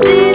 see